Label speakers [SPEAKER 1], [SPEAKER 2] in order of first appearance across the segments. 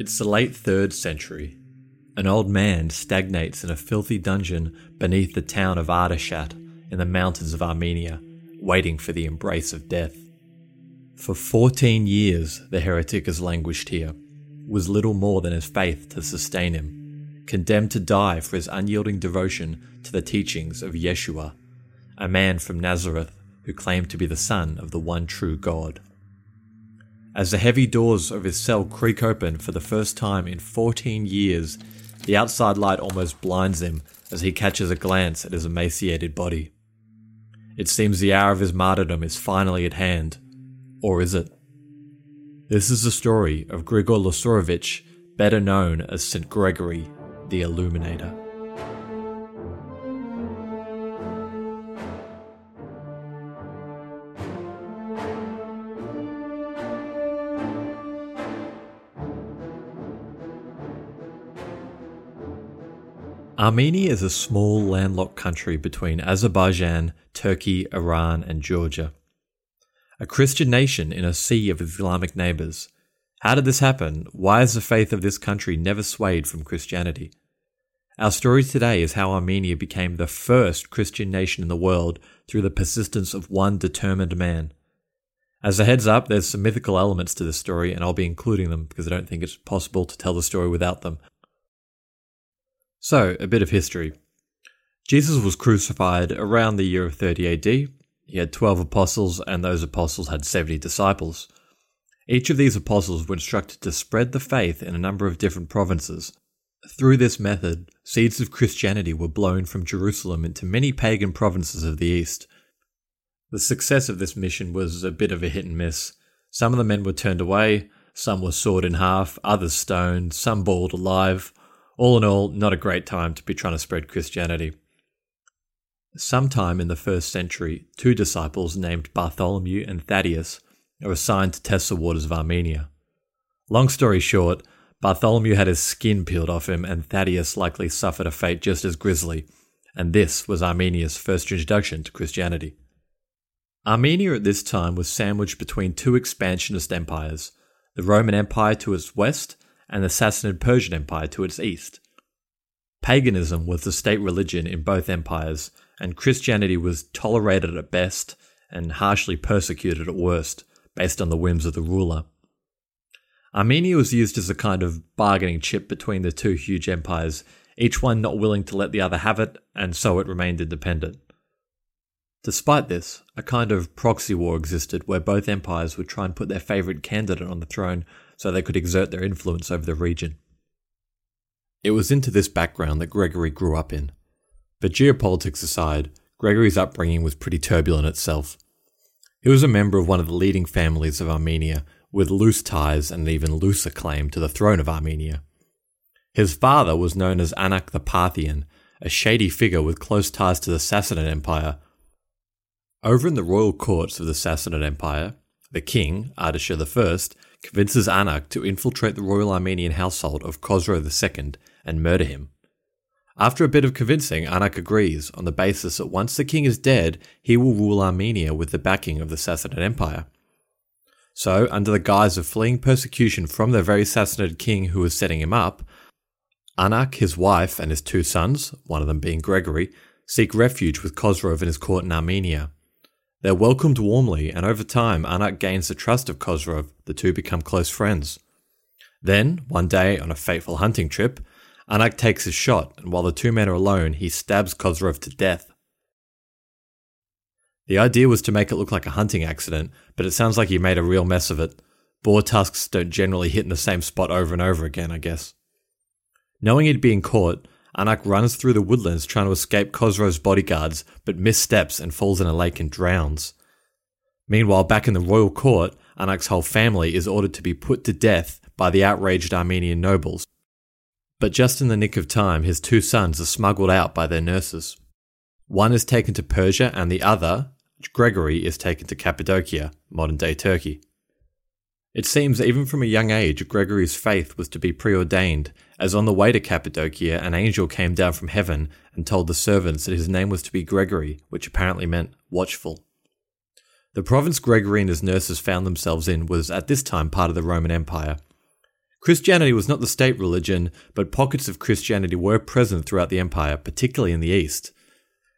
[SPEAKER 1] It's the late 3rd century. An old man stagnates in a filthy dungeon beneath the town of Artashat in the mountains of Armenia, waiting for the embrace of death. For 14 years, the heretic has languished here, with little more than his faith to sustain him, condemned to die for his unyielding devotion to the teachings of Yeshua, a man from Nazareth who claimed to be the son of the one true God. As the heavy doors of his cell creak open for the first time in 14 years, the outside light almost blinds him as he catches a glance at his emaciated body. It seems the hour of his martyrdom is finally at hand. Or is it? This is the story of Grigor Lusavorich, better known as St. Gregory the Illuminator. Armenia is a small landlocked country between Azerbaijan, Turkey, Iran, and Georgia. A Christian nation in a sea of Islamic neighbors. How did this happen? Why has the faith of this country never swayed from Christianity? Our story today is how Armenia became the first Christian nation in the world through the persistence of one determined man. As a heads up, there's some mythical elements to this story, and I'll be including them because I don't think it's possible to tell the story without them. So, a bit of history. Jesus was crucified around the year of 30 AD. He had 12 apostles, and those apostles had 70 disciples. Each of these apostles were instructed to spread the faith in a number of different provinces. Through this method, seeds of Christianity were blown from Jerusalem into many pagan provinces of the East. The success of this mission was a bit of a hit and miss. Some of the men were turned away, some were sawed in half, others stoned, some boiled alive. All in all, not a great time to be trying to spread Christianity. Sometime in the first century, two disciples named Bartholomew and Thaddeus are assigned to test the waters of Armenia. Long story short, Bartholomew had his skin peeled off him, and Thaddeus likely suffered a fate just as grisly, and this was Armenia's first introduction to Christianity. Armenia at this time was sandwiched between two expansionist empires the Roman Empire to its west and the Sassanid Persian Empire to its east. Paganism was the state religion in both empires, and Christianity was tolerated at best and harshly persecuted at worst, based on the whims of the ruler. Armenia was used as a kind of bargaining chip between the two huge empires, each one not willing to let the other have it, and so it remained independent. Despite this, a kind of proxy war existed where both empires would try and put their favourite candidate on the throne so they could exert their influence over the region. It was into this background that Gregory grew up in. But geopolitics aside, Gregory's upbringing was pretty turbulent itself. He was a member of one of the leading families of Armenia, with loose ties and an even looser claim to the throne of Armenia. His father was known as Anak the Parthian, a shady figure with close ties to the Sassanid Empire. Over in the royal courts of the Sassanid Empire, the king, Ardashir I, convinces Anak to infiltrate the royal Armenian household of Khosrow II and murder him. After a bit of convincing, Anak agrees on the basis that once the king is dead, he will rule Armenia with the backing of the Sassanid Empire. So, under the guise of fleeing persecution from the very Sassanid king who was setting him up, Anak, his wife, and his two sons, one of them being Gregory, seek refuge with Khosrow and his court in Armenia. They're welcomed warmly, and over time, Anak gains the trust of Khosrow. The two become close friends. Then, one day on a fateful hunting trip, Anak takes his shot, and while the two men are alone, he stabs Khosrow to death. The idea was to make it look like a hunting accident, but it sounds like he made a real mess of it. Boar tusks don't generally hit in the same spot over and over again, I guess. Knowing he'd been caught, Anak runs through the woodlands trying to escape Khosrow's bodyguards, but missteps and falls in a lake and drowns. Meanwhile, back in the royal court, Anak's whole family is ordered to be put to death by the outraged Armenian nobles. But just in the nick of time, his two sons are smuggled out by their nurses. One is taken to Persia, and the other, Gregory, is taken to Cappadocia, modern day Turkey. It seems even from a young age, Gregory's faith was to be preordained, as on the way to Cappadocia, an angel came down from heaven and told the servants that his name was to be Gregory, which apparently meant watchful. The province Gregory and his nurses found themselves in was at this time part of the Roman Empire. Christianity was not the state religion, but pockets of Christianity were present throughout the empire, particularly in the east.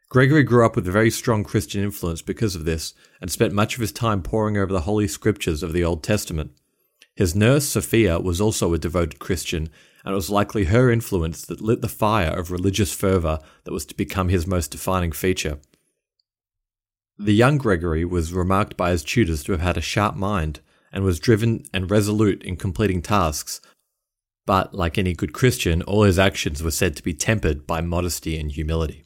[SPEAKER 1] Gregory grew up with a very strong Christian influence because of this, and spent much of his time poring over the holy scriptures of the Old Testament. His nurse, Sophia, was also a devoted Christian, and it was likely her influence that lit the fire of religious fervour that was to become his most defining feature. The young Gregory was remarked by his tutors to have had a sharp mind, and was driven and resolute in completing tasks. But, like any good Christian, all his actions were said to be tempered by modesty and humility.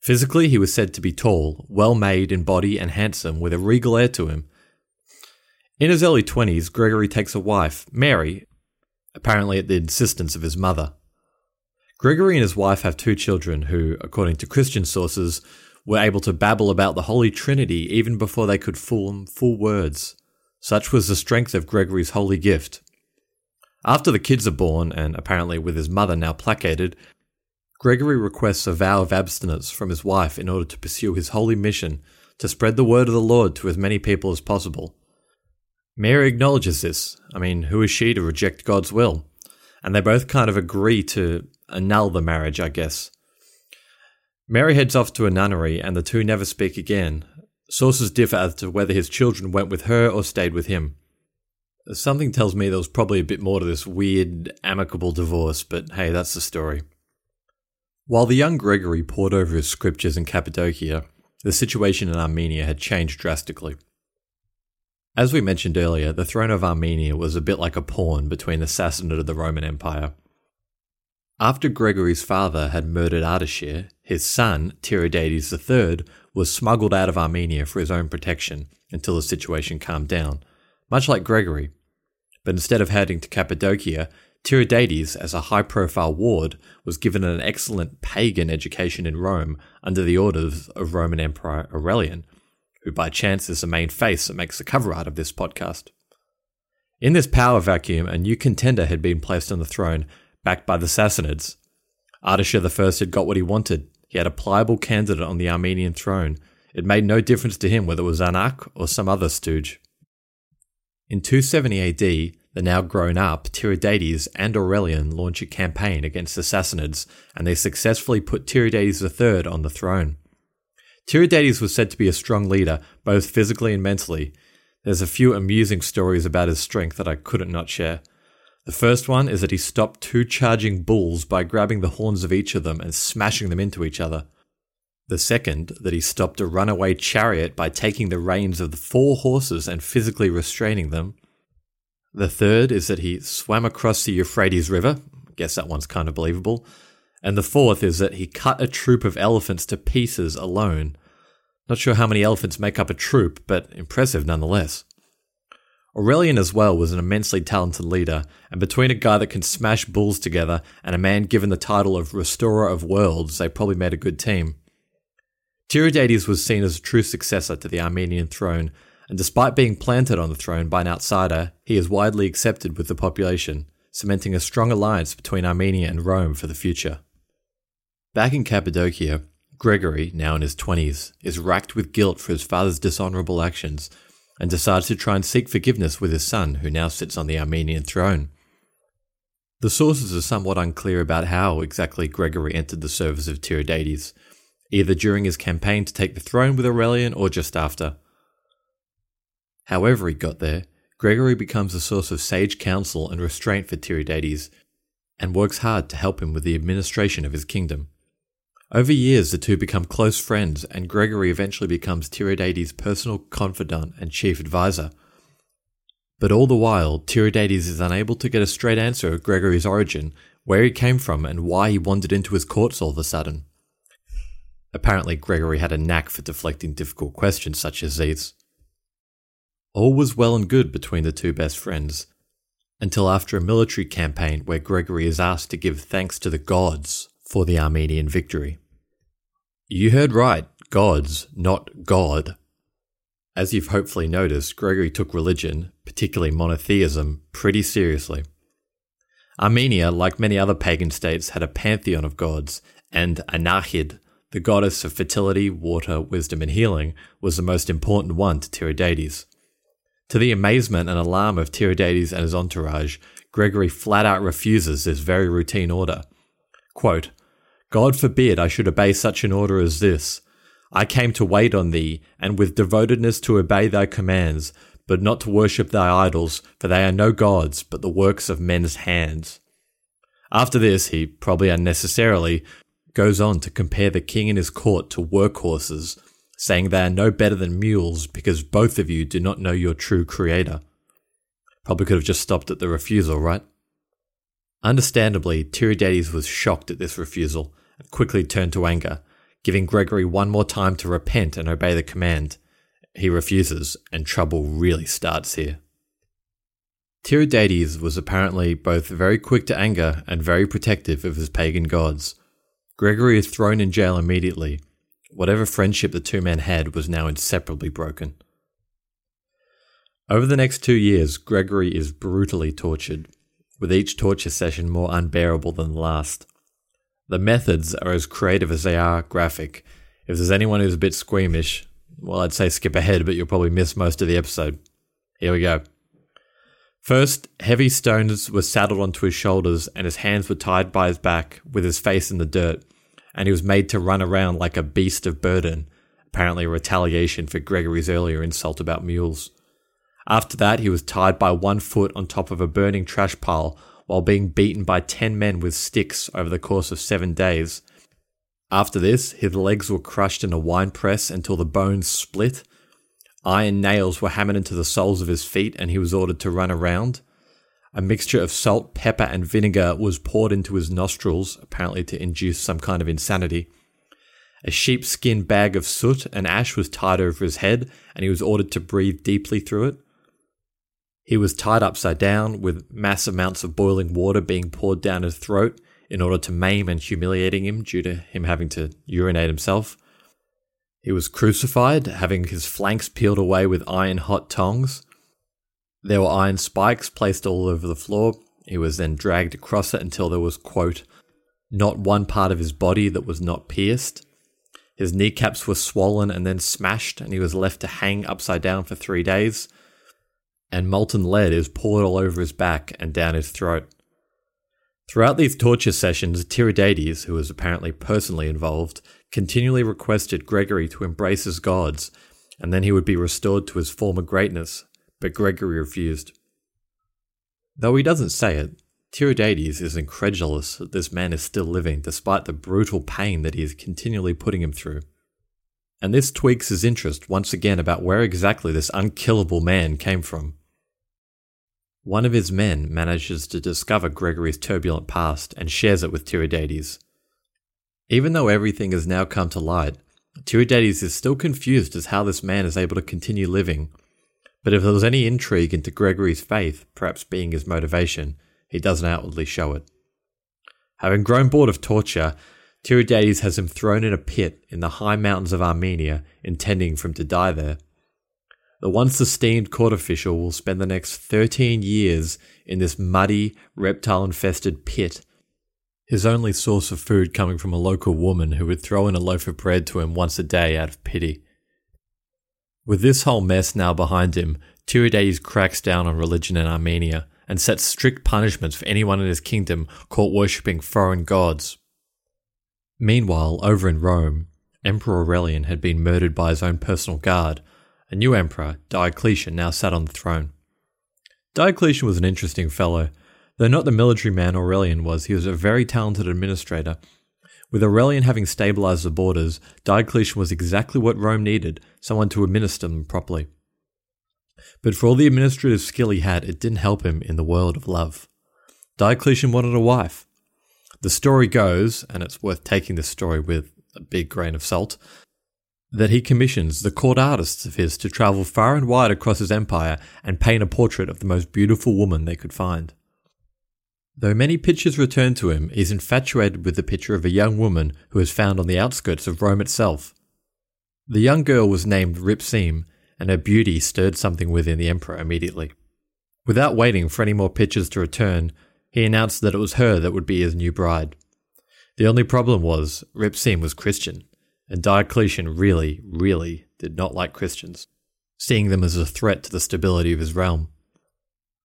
[SPEAKER 1] Physically, he was said to be tall, well made in body, and handsome, with a regal air to him. In his early 20s, Gregory takes a wife, Mary, apparently at the insistence of his mother. Gregory and his wife have two children who, according to Christian sources, were able to babble about the Holy Trinity even before they could form full words. Such was the strength of Gregory's holy gift. After the kids are born, and apparently with his mother now placated, Gregory requests a vow of abstinence from his wife in order to pursue his holy mission to spread the word of the Lord to as many people as possible. Mary acknowledges this. I mean, who is she to reject God's will? And they both kind of agree to annul the marriage, I guess. Mary heads off to a nunnery, and the two never speak again, Sources differ as to whether his children went with her or stayed with him. Something tells me there was probably a bit more to this weird, amicable divorce, but hey, that's the story. While the young Gregory pored over his scriptures in Cappadocia, the situation in Armenia had changed drastically. As we mentioned earlier, the throne of Armenia was a bit like a pawn between the Sassanid and the Roman Empire. After Gregory's father had murdered Ardashir, his son, Tiridates III, was smuggled out of Armenia for his own protection until the situation calmed down, much like Gregory. But instead of heading to Cappadocia, Tiridates, as a high profile ward, was given an excellent pagan education in Rome under the orders of Roman Emperor Aurelian, who by chance is the main face that makes the cover art of this podcast. In this power vacuum, a new contender had been placed on the throne, backed by the Sassanids. Ardashir I had got what he wanted he had a pliable candidate on the Armenian throne. It made no difference to him whether it was Anak or some other stooge. In 270 AD, the now grown up Tiridates and Aurelian launch a campaign against the Sassanids, and they successfully put Tiridates III on the throne. Tiridates was said to be a strong leader, both physically and mentally. There's a few amusing stories about his strength that I couldn't not share. The first one is that he stopped two charging bulls by grabbing the horns of each of them and smashing them into each other. The second, that he stopped a runaway chariot by taking the reins of the four horses and physically restraining them. The third is that he swam across the Euphrates River. Guess that one's kind of believable. And the fourth is that he cut a troop of elephants to pieces alone. Not sure how many elephants make up a troop, but impressive nonetheless. Aurelian as well was an immensely talented leader, and between a guy that can smash bulls together and a man given the title of Restorer of Worlds, they probably made a good team. Tiridates was seen as a true successor to the Armenian throne, and despite being planted on the throne by an outsider, he is widely accepted with the population, cementing a strong alliance between Armenia and Rome for the future. Back in Cappadocia, Gregory, now in his 20s, is racked with guilt for his father's dishonourable actions and decides to try and seek forgiveness with his son, who now sits on the Armenian throne. The sources are somewhat unclear about how exactly Gregory entered the service of Tiridates, either during his campaign to take the throne with Aurelian or just after. However, he got there, Gregory becomes a source of sage counsel and restraint for Tiridates, and works hard to help him with the administration of his kingdom. Over years, the two become close friends, and Gregory eventually becomes Tiridates' personal confidant and chief advisor. But all the while, Tiridates is unable to get a straight answer of Gregory's origin, where he came from, and why he wandered into his courts all of a sudden. Apparently, Gregory had a knack for deflecting difficult questions such as these. All was well and good between the two best friends, until after a military campaign where Gregory is asked to give thanks to the gods for the Armenian victory. You heard right, gods, not God. As you've hopefully noticed, Gregory took religion, particularly monotheism, pretty seriously. Armenia, like many other pagan states, had a pantheon of gods, and Anahid, the goddess of fertility, water, wisdom, and healing, was the most important one to Tiridates. To the amazement and alarm of Tiridates and his entourage, Gregory flat out refuses this very routine order. Quote, God forbid I should obey such an order as this. I came to wait on thee, and with devotedness to obey thy commands, but not to worship thy idols, for they are no gods, but the works of men's hands. After this, he, probably unnecessarily, goes on to compare the king and his court to workhorses, saying they are no better than mules because both of you do not know your true creator. Probably could have just stopped at the refusal, right? Understandably, Tiridates was shocked at this refusal quickly turned to anger, giving Gregory one more time to repent and obey the command. He refuses, and trouble really starts here. Tiridates was apparently both very quick to anger and very protective of his pagan gods. Gregory is thrown in jail immediately. Whatever friendship the two men had was now inseparably broken. Over the next two years, Gregory is brutally tortured, with each torture session more unbearable than the last. The methods are as creative as they are graphic. If there's anyone who's a bit squeamish, well, I'd say skip ahead, but you'll probably miss most of the episode. Here we go. First, heavy stones were saddled onto his shoulders and his hands were tied by his back with his face in the dirt, and he was made to run around like a beast of burden, apparently a retaliation for Gregory's earlier insult about mules. After that, he was tied by one foot on top of a burning trash pile while being beaten by 10 men with sticks over the course of seven days. After this, his legs were crushed in a wine press until the bones split Iron nails were hammered into the soles of his feet and he was ordered to run around. A mixture of salt, pepper, and vinegar was poured into his nostrils, apparently to induce some kind of insanity. A sheepskin bag of soot and ash was tied over his head, and he was ordered to breathe deeply through it. He was tied upside down, with mass amounts of boiling water being poured down his throat in order to maim and humiliating him due to him having to urinate himself. He was crucified, having his flanks peeled away with iron hot tongs. There were iron spikes placed all over the floor. He was then dragged across it until there was, quote, not one part of his body that was not pierced. His kneecaps were swollen and then smashed, and he was left to hang upside down for three days. And molten lead is poured all over his back and down his throat. Throughout these torture sessions, Tiridates, who was apparently personally involved, continually requested Gregory to embrace his gods, and then he would be restored to his former greatness, but Gregory refused. Though he doesn't say it, Tiridates is incredulous that this man is still living despite the brutal pain that he is continually putting him through. And this tweaks his interest once again about where exactly this unkillable man came from. One of his men manages to discover Gregory's turbulent past and shares it with Tiridates, even though everything has now come to light, Tiridates is still confused as how this man is able to continue living. But if there was any intrigue into Gregory's faith, perhaps being his motivation, he doesn't outwardly show it. Having grown bored of torture, Tiridates has him thrown in a pit in the high mountains of Armenia, intending for him to die there. The once esteemed court official will spend the next 13 years in this muddy, reptile infested pit his only source of food coming from a local woman who would throw in a loaf of bread to him once a day out of pity. With this whole mess now behind him, Tiridates cracks down on religion in Armenia and sets strict punishments for anyone in his kingdom caught worshipping foreign gods. Meanwhile, over in Rome, Emperor Aurelian had been murdered by his own personal guard. A new emperor, Diocletian, now sat on the throne. Diocletian was an interesting fellow Though not the military man Aurelian was, he was a very talented administrator. With Aurelian having stabilized the borders, Diocletian was exactly what Rome needed someone to administer them properly. But for all the administrative skill he had, it didn't help him in the world of love. Diocletian wanted a wife. The story goes, and it's worth taking this story with a big grain of salt, that he commissions the court artists of his to travel far and wide across his empire and paint a portrait of the most beautiful woman they could find. Though many pictures return to him, he is infatuated with the picture of a young woman who is found on the outskirts of Rome itself. The young girl was named Ripsime, and her beauty stirred something within the emperor immediately. Without waiting for any more pictures to return, he announced that it was her that would be his new bride. The only problem was, Ripsime was Christian, and Diocletian really, really did not like Christians. seeing them as a threat to the stability of his realm.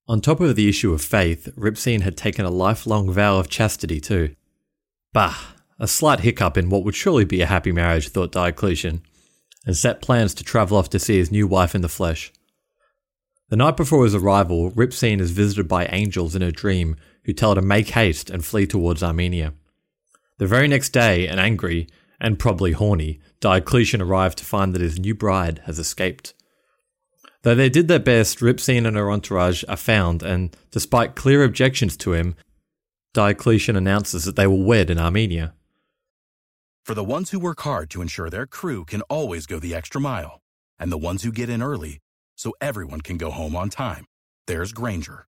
[SPEAKER 1] On top of the issue of faith, Ripsime had taken a lifelong vow of chastity too. Bah, a slight hiccup in what would surely be a happy marriage, thought Diocletian, and set plans to travel off to see his new wife in the flesh. The night before his arrival, Ripsime is visited by angels in a dream who tell her to make haste and flee towards Armenia. The very next day, and angry, and probably horny, Diocletian arrived to find that his new bride has escaped. Though they did their best, Ripsime and her entourage are found, and despite clear objections to him, Diocletian announces that they will wed in Armenia.
[SPEAKER 2] For the ones who work hard to ensure their crew can always go the extra mile, and the ones who get in early so everyone can go home on time, there's Grainger,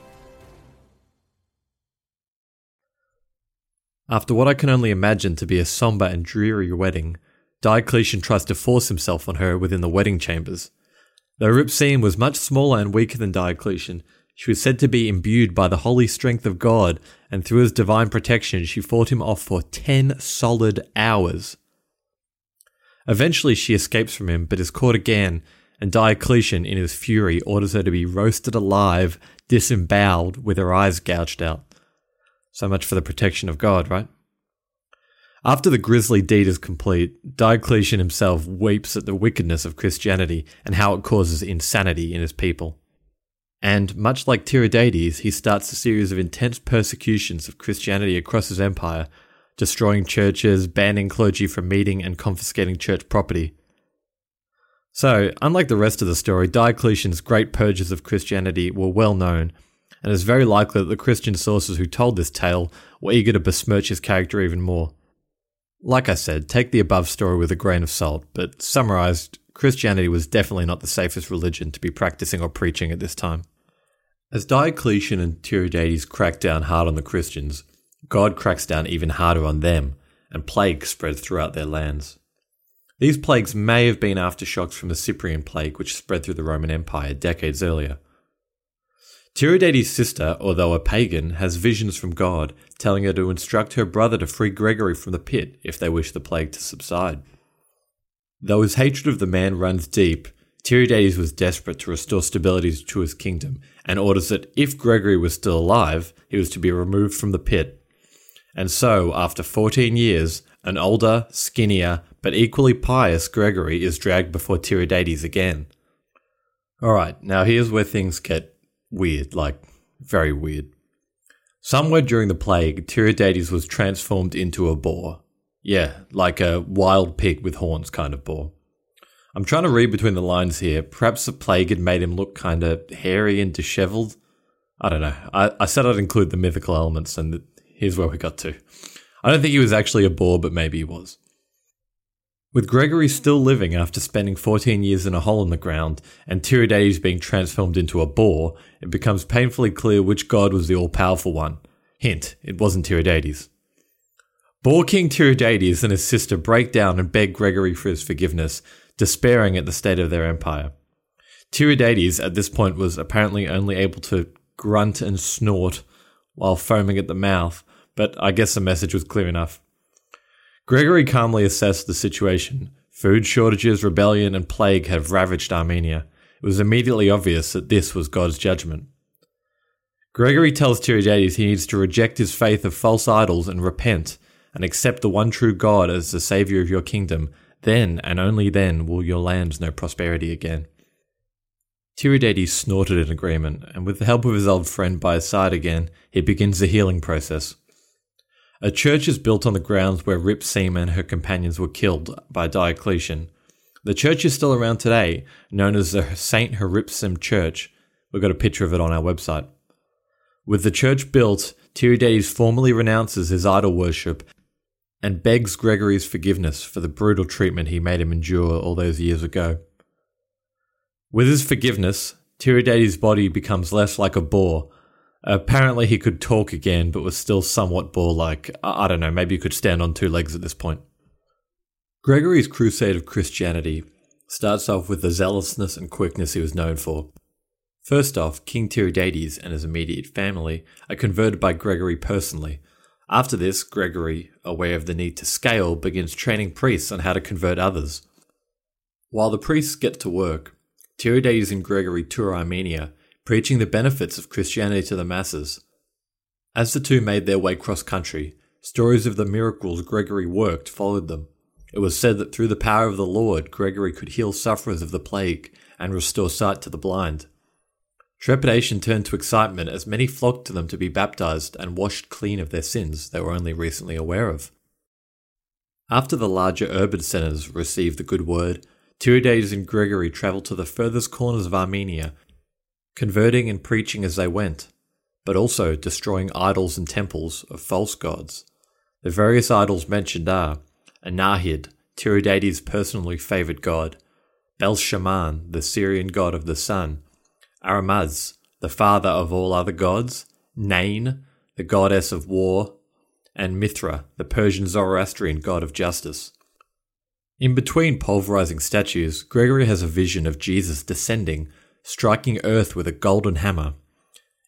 [SPEAKER 1] After what I can only imagine to be a somber and dreary wedding, Diocletian tries to force himself on her within the wedding chambers. Though Ripsime was much smaller and weaker than Diocletian, she was said to be imbued by the holy strength of God, and through his divine protection, she fought him off for 10 solid hours. Eventually, she escapes from him, but is caught again, and Diocletian, in his fury, orders her to be roasted alive, disemboweled, with her eyes gouged out. So much for the protection of God, right? After the grisly deed is complete, Diocletian himself weeps at the wickedness of Christianity and how it causes insanity in his people. And much like Tiridates, he starts a series of intense persecutions of Christianity across his empire destroying churches, banning clergy from meeting, and confiscating church property. So, unlike the rest of the story, Diocletian's great purges of Christianity were well known, and it's very likely that the Christian sources who told this tale were eager to besmirch his character even more. Like I said, take the above story with a grain of salt, but summarized, Christianity was definitely not the safest religion to be practicing or preaching at this time. As Diocletian and Tiridates cracked down hard on the Christians, God cracks down even harder on them, and plagues spread throughout their lands. These plagues may have been aftershocks from the Cyprian plague, which spread through the Roman Empire decades earlier. Tiridates' sister, although a pagan, has visions from God, telling her to instruct her brother to free Gregory from the pit if they wish the plague to subside. Though his hatred of the man runs deep, Tiridates was desperate to restore stability to his kingdom and orders that if Gregory was still alive, he was to be removed from the pit and so, after 14 years, an older, skinnier, but equally pious Gregory is dragged before Tiridates again. Alright, now here's where things get weird, like very weird. Somewhere during the plague, Tiridates was transformed into a boar. Yeah, like a wild pig with horns kind of boar. I'm trying to read between the lines here. Perhaps the plague had made him look kind of hairy and disheveled. I don't know. I, I said I'd include the mythical elements, and here's where we got to. I don't think he was actually a boar, but maybe he was. With Gregory still living after spending 14 years in a hole in the ground and Tiridates being transformed into a boar, it becomes painfully clear which god was the all powerful one. Hint, it wasn't Tiridates. Boar King Tiridates and his sister break down and beg Gregory for his forgiveness, despairing at the state of their empire. Tiridates at this point was apparently only able to grunt and snort while foaming at the mouth, but I guess the message was clear enough. Gregory calmly assessed the situation. Food shortages, rebellion, and plague have ravaged Armenia. it was immediately obvious that this was God's judgment. Gregory tells Tiridates he needs to reject his faith of false idols and repent and accept the one true God as the Saviour of your kingdom. Then and only then will your lands know prosperity again. Tiridates snorted in agreement, and with the help of his old friend by his side again, he begins the healing process. A church is built on the grounds where Ripsima and her companions were killed by Diocletian. The church is still around today, known as the St. Hripsime Church. We've got a picture of it on our website. With the church built, Tiridates formally renounces his idol worship and begs Gregory's forgiveness for the brutal treatment he made him endure all those years ago. With his forgiveness, Tiridates' body becomes less like a boar. Apparently, he could talk again, but was still somewhat boar like. I don't know, maybe he could stand on two legs at this point. Gregory's crusade of Christianity starts off with the zealousness and quickness he was known for. First off, King Tiridates and his immediate family are converted by Gregory personally. After this, Gregory, aware of the need to scale, begins training priests on how to convert others. While the priests get to work, Tiridates and Gregory tour Armenia, preaching the benefits of Christianity to the masses. As the two made their way cross country, stories of the miracles Gregory worked followed them. It was said that through the power of the Lord, Gregory could heal sufferers of the plague and restore sight to the blind. Trepidation turned to excitement as many flocked to them to be baptized and washed clean of their sins they were only recently aware of. After the larger urban centers received the good word, Tiridates and Gregory travelled to the furthest corners of Armenia, converting and preaching as they went, but also destroying idols and temples of false gods. The various idols mentioned are Anahid, Tiridates' personally favoured god, Bel-Shaman, the Syrian god of the sun, Aramaz, the father of all other gods, Nain, the goddess of war, and Mithra, the Persian Zoroastrian god of justice. In between pulverizing statues, Gregory has a vision of Jesus descending, striking earth with a golden hammer.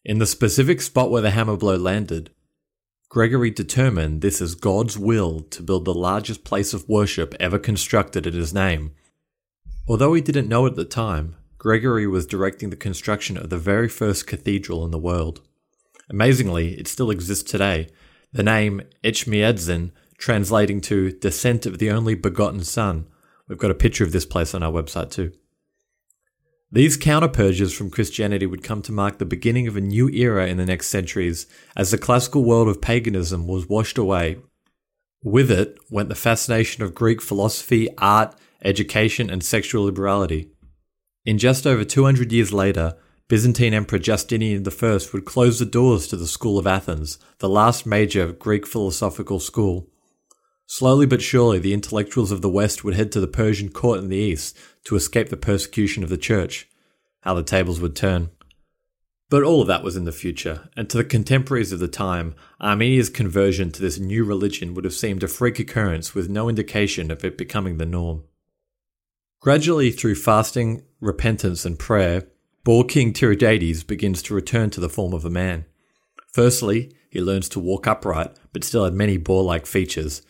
[SPEAKER 1] In the specific spot where the hammer blow landed, Gregory determined this is God's will to build the largest place of worship ever constructed in his name. Although he didn't know at the time, Gregory was directing the construction of the very first cathedral in the world. Amazingly, it still exists today. The name Etchmiadzin, translating to Descent of the Only Begotten Son. We've got a picture of this place on our website too. These counterpurges from Christianity would come to mark the beginning of a new era in the next centuries as the classical world of paganism was washed away. With it went the fascination of Greek philosophy, art, education, and sexual liberality. In just over 200 years later, Byzantine Emperor Justinian I would close the doors to the School of Athens, the last major Greek philosophical school. Slowly but surely, the intellectuals of the West would head to the Persian court in the East to escape the persecution of the Church. How the tables would turn. But all of that was in the future, and to the contemporaries of the time, Armenia's conversion to this new religion would have seemed a freak occurrence with no indication of it becoming the norm. Gradually, through fasting, repentance, and prayer, Boar King Tiridates begins to return to the form of a man. Firstly, he learns to walk upright, but still had many boar like features,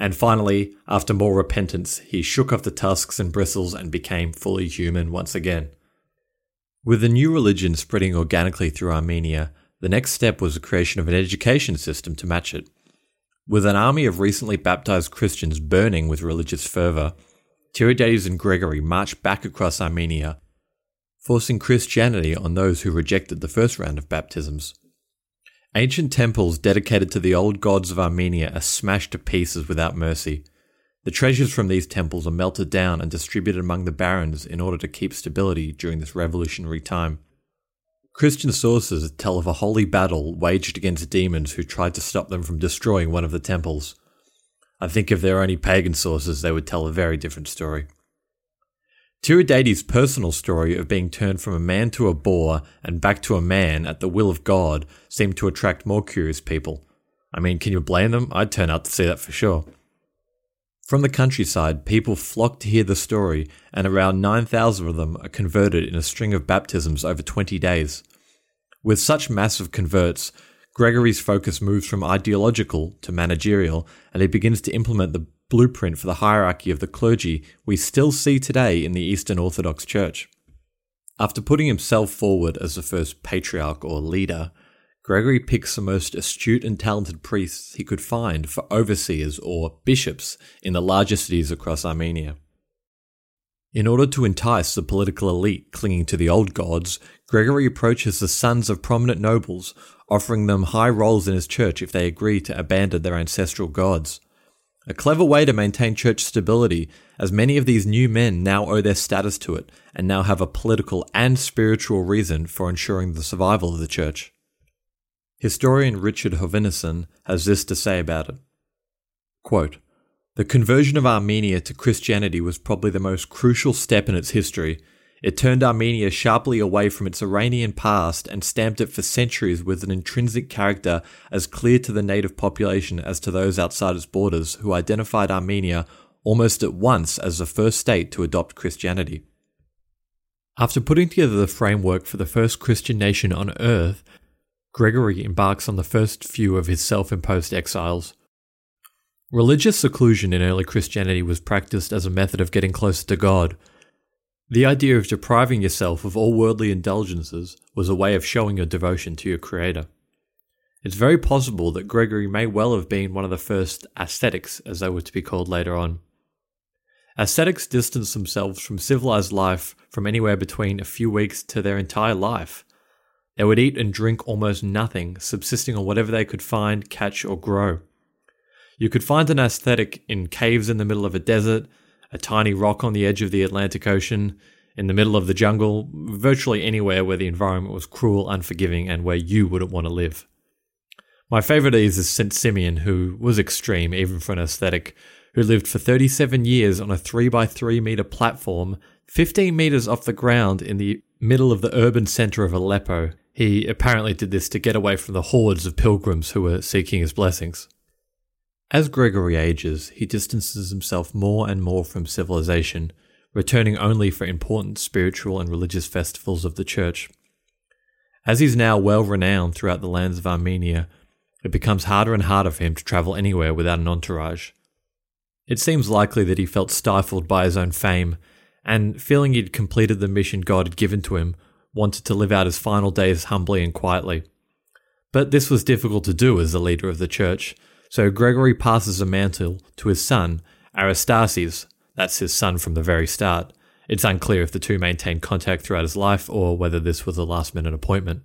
[SPEAKER 1] and finally, after more repentance, he shook off the tusks and bristles and became fully human once again. With the new religion spreading organically through Armenia, the next step was the creation of an education system to match it. With an army of recently baptized Christians burning with religious fervor, Tiridates and Gregory marched back across Armenia, forcing Christianity on those who rejected the first round of baptisms. Ancient temples dedicated to the old gods of Armenia are smashed to pieces without mercy. The treasures from these temples are melted down and distributed among the barons in order to keep stability during this revolutionary time. Christian sources tell of a holy battle waged against demons who tried to stop them from destroying one of the temples. I think if there were any pagan sources, they would tell a very different story. Tiridates' personal story of being turned from a man to a boar and back to a man at the will of God seemed to attract more curious people. I mean, can you blame them? I'd turn out to see that for sure. From the countryside, people flock to hear the story, and around 9,000 of them are converted in a string of baptisms over 20 days. With such massive converts, Gregory's focus moves from ideological to managerial, and he begins to implement the blueprint for the hierarchy of the clergy we still see today in the Eastern Orthodox Church. After putting himself forward as the first patriarch or leader, Gregory picks the most astute and talented priests he could find for overseers or bishops in the larger cities across Armenia. In order to entice the political elite clinging to the old gods, Gregory approaches the sons of prominent nobles, offering them high roles in his church if they agree to abandon their ancestral gods. A clever way to maintain church stability, as many of these new men now owe their status to it and now have a political and spiritual reason for ensuring the survival of the church. Historian Richard Hovannisian has this to say about it. Quote, the conversion of Armenia to Christianity was probably the most crucial step in its history. It turned Armenia sharply away from its Iranian past and stamped it for centuries with an intrinsic character as clear to the native population as to those outside its borders who identified Armenia almost at once as the first state to adopt Christianity. After putting together the framework for the first Christian nation on earth, Gregory embarks on the first few of his self imposed exiles. Religious seclusion in early Christianity was practiced as a method of getting closer to God. The idea of depriving yourself of all worldly indulgences was a way of showing your devotion to your Creator. It's very possible that Gregory may well have been one of the first ascetics, as they were to be called later on. Ascetics distanced themselves from civilized life from anywhere between a few weeks to their entire life. They would eat and drink almost nothing, subsisting on whatever they could find, catch, or grow. You could find an ascetic in caves in the middle of a desert, a tiny rock on the edge of the Atlantic Ocean, in the middle of the jungle, virtually anywhere where the environment was cruel, unforgiving, and where you wouldn't want to live. My favorite is St. Simeon, who was extreme even for an ascetic, who lived for 37 years on a 3 by 3 meter platform 15 meters off the ground in the middle of the urban center of Aleppo. He apparently did this to get away from the hordes of pilgrims who were seeking his blessings. As Gregory ages, he distances himself more and more from civilization, returning only for important spiritual and religious festivals of the church. As he's now well renowned throughout the lands of Armenia, it becomes harder and harder for him to travel anywhere without an entourage. It seems likely that he felt stifled by his own fame, and feeling he'd completed the mission God had given to him, wanted to live out his final days humbly and quietly. But this was difficult to do as the leader of the church, so Gregory passes the mantle to his son, Arastasis. That's his son from the very start. It's unclear if the two maintained contact throughout his life or whether this was a last minute appointment.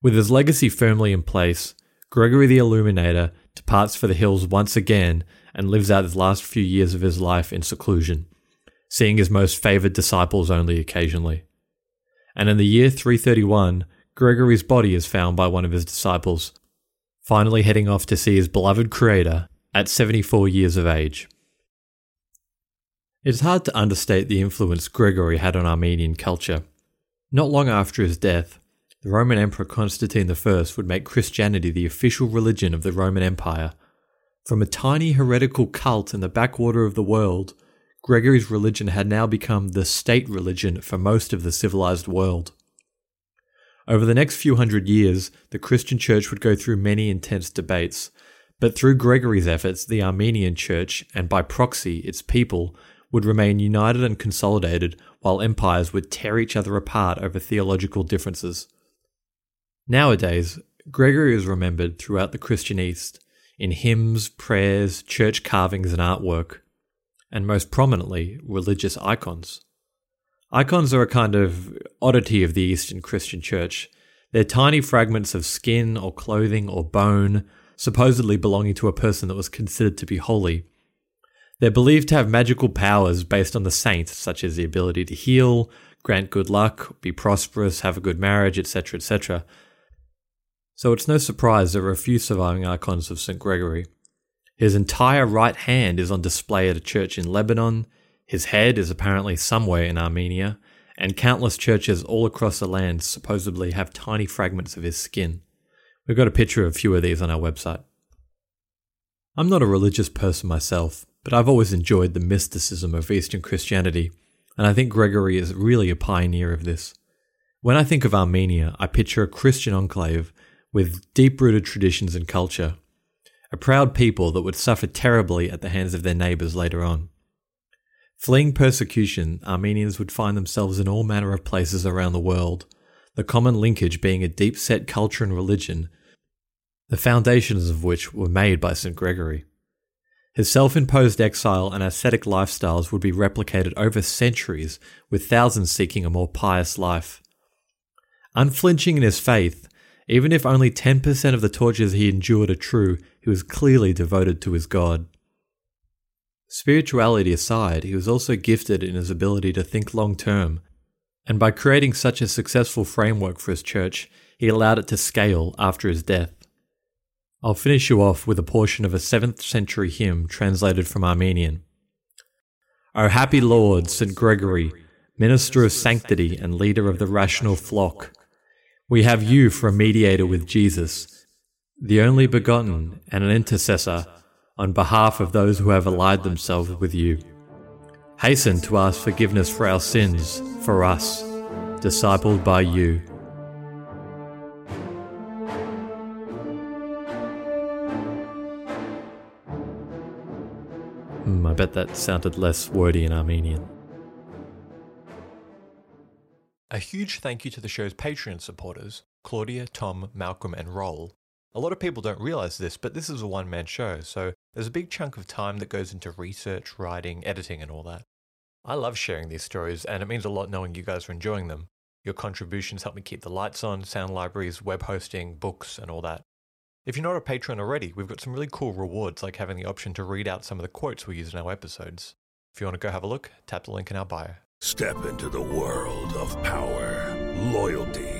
[SPEAKER 1] With his legacy firmly in place, Gregory the Illuminator departs for the hills once again and lives out his last few years of his life in seclusion, seeing his most favoured disciples only occasionally. And in the year 331, Gregory's body is found by one of his disciples, finally heading off to see his beloved creator at 74 years of age. It is hard to understate the influence Gregory had on Armenian culture. Not long after his death, the Roman Emperor Constantine I would make Christianity the official religion of the Roman Empire. From a tiny heretical cult in the backwater of the world, Gregory's religion had now become the state religion for most of the civilized world. Over the next few hundred years, the Christian church would go through many intense debates, but through Gregory's efforts, the Armenian church, and by proxy, its people, would remain united and consolidated while empires would tear each other apart over theological differences. Nowadays, Gregory is remembered throughout the Christian East in hymns, prayers, church carvings, and artwork, and most prominently, religious icons. Icons are a kind of oddity of the Eastern Christian Church. They're tiny fragments of skin or clothing or bone, supposedly belonging to a person that was considered to be holy. They're believed to have magical powers based on the saint, such as the ability to heal, grant good luck, be prosperous, have a good marriage, etc., etc. So it's no surprise there are a few surviving icons of St. Gregory. His entire right hand is on display at a church in Lebanon, his head is apparently somewhere in Armenia, and countless churches all across the land supposedly have tiny fragments of his skin. We've got a picture of a few of these on our website. I'm not a religious person myself, but I've always enjoyed the mysticism of Eastern Christianity, and I think Gregory is really a pioneer of this. When I think of Armenia, I picture a Christian enclave with deep rooted traditions and culture, a proud people that would suffer terribly at the hands of their neighbours later on. Fleeing persecution, Armenians would find themselves in all manner of places around the world, the common linkage being a deep set culture and religion, the foundations of which were made by St. Gregory. His self imposed exile and ascetic lifestyles would be replicated over centuries, with thousands seeking a more pious life. Unflinching in his faith, even if only 10% of the tortures he endured are true, he was clearly devoted to his God. Spirituality aside, he was also gifted in his ability to think long term, and by creating such a successful framework for his church, he allowed it to scale after his death. I'll finish you off with a portion of a 7th century hymn translated from Armenian. O happy Lord, St. Gregory, minister of sanctity and leader of the rational flock, we have you for a mediator with Jesus, the only begotten and an intercessor on behalf of those who have allied themselves with you. Hasten to ask forgiveness for our sins, for us, discipled by you. Hmm, I bet that sounded less wordy in Armenian.
[SPEAKER 3] A huge thank you to the show's Patreon supporters Claudia, Tom, Malcolm, and Roll a lot of people don't realize this, but this is a one man show, so there's a big chunk of time that goes into research, writing, editing, and all that. I love sharing these stories, and it means a lot knowing you guys are enjoying them. Your contributions help me keep the lights on, sound libraries, web hosting, books, and all that. If you're not a patron already, we've got some really cool rewards like having the option to read out some of the quotes we use in our episodes. If you want to go have a look, tap the link in our bio.
[SPEAKER 4] Step into the world of power, loyalty